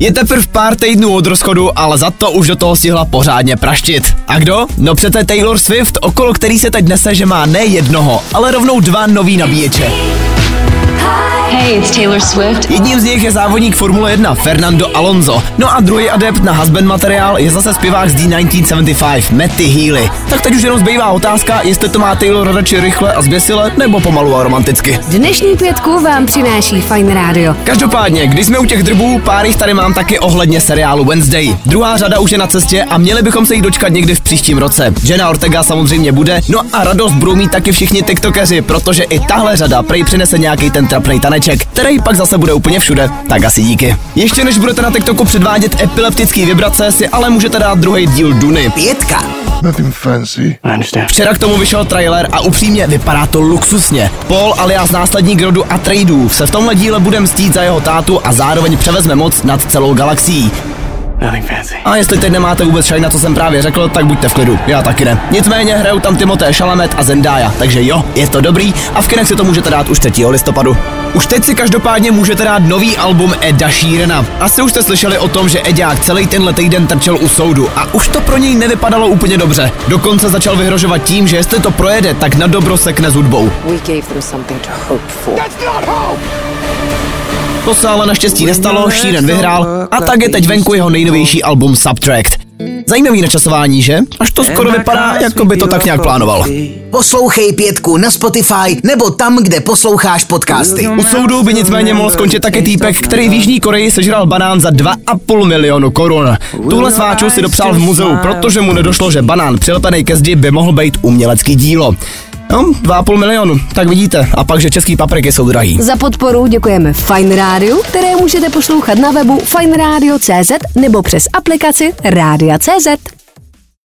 Je teprve pár týdnů od rozchodu, ale za to už do toho stihla pořádně praštit. A kdo? No přece Taylor Swift, okolo který se teď nese, že má ne jednoho, ale rovnou dva nový nabíječe. Hey, it's Taylor Swift. Jedním z nich je závodník Formule 1 Fernando Alonso. No a druhý adept na husband materiál je zase zpěvák z D1975 Matty Healy. Tak teď už jenom zbývá otázka, jestli to má Taylor radši rychle a zběsile, nebo pomalu a romanticky. Dnešní pětku vám přináší Fine Radio. Každopádně, když jsme u těch drbů, pár jich tady mám taky ohledně seriálu Wednesday. Druhá řada už je na cestě a měli bychom se jí dočkat někdy v příštím roce. Jenna Ortega samozřejmě bude, no a radost budou mít taky všichni tiktokeři, protože i tahle řada prej přinese nějaký ten trapnej taneček, který pak zase bude úplně všude. Tak asi díky. Ještě než budete na TikToku předvádět epileptický vibrace, si ale můžete dát druhý díl Duny. Pětka. Nothing fancy. Včera k tomu vyšel trailer a upřímně vypadá to luxusně. Paul alias následník rodu Atreidů se v tomhle díle bude mstít za jeho tátu a zároveň převezme moc nad celou galaxií. A jestli teď nemáte vůbec šaj na co jsem právě řekl, tak buďte v klidu, já taky ne. Nicméně hrajou tam Timothée Chalamet a Zendaya, takže jo, je to dobrý a v kinech si to můžete dát už 3. listopadu. Už teď si každopádně můžete dát nový album Eda Sheerana. Asi už jste slyšeli o tom, že Edák celý tenhle týden trčel u soudu a už to pro něj nevypadalo úplně dobře. Dokonce začal vyhrožovat tím, že jestli to projede, tak na dobro sekne s hudbou. We gave them something to hope for. To se ale naštěstí nestalo, Sheeran vyhrál a tak je teď venku jeho nejnovější album Subtract. Zajímavý načasování, že? Až to skoro vypadá, jako by to tak nějak plánoval. Poslouchej pětku na Spotify nebo tam, kde posloucháš podcasty. U soudu by nicméně mohl skončit taky týpek, který v Jižní Koreji sežral banán za 2,5 milionu korun. Tuhle sváču si dopřál v muzeu, protože mu nedošlo, že banán přilepený ke zdi by mohl být umělecký dílo. No, 2,5 milionu, tak vidíte. A pak, že český papriky jsou drahý. Za podporu děkujeme Fine Radio, které můžete poslouchat na webu fineradio.cz nebo přes aplikaci Rádia.cz.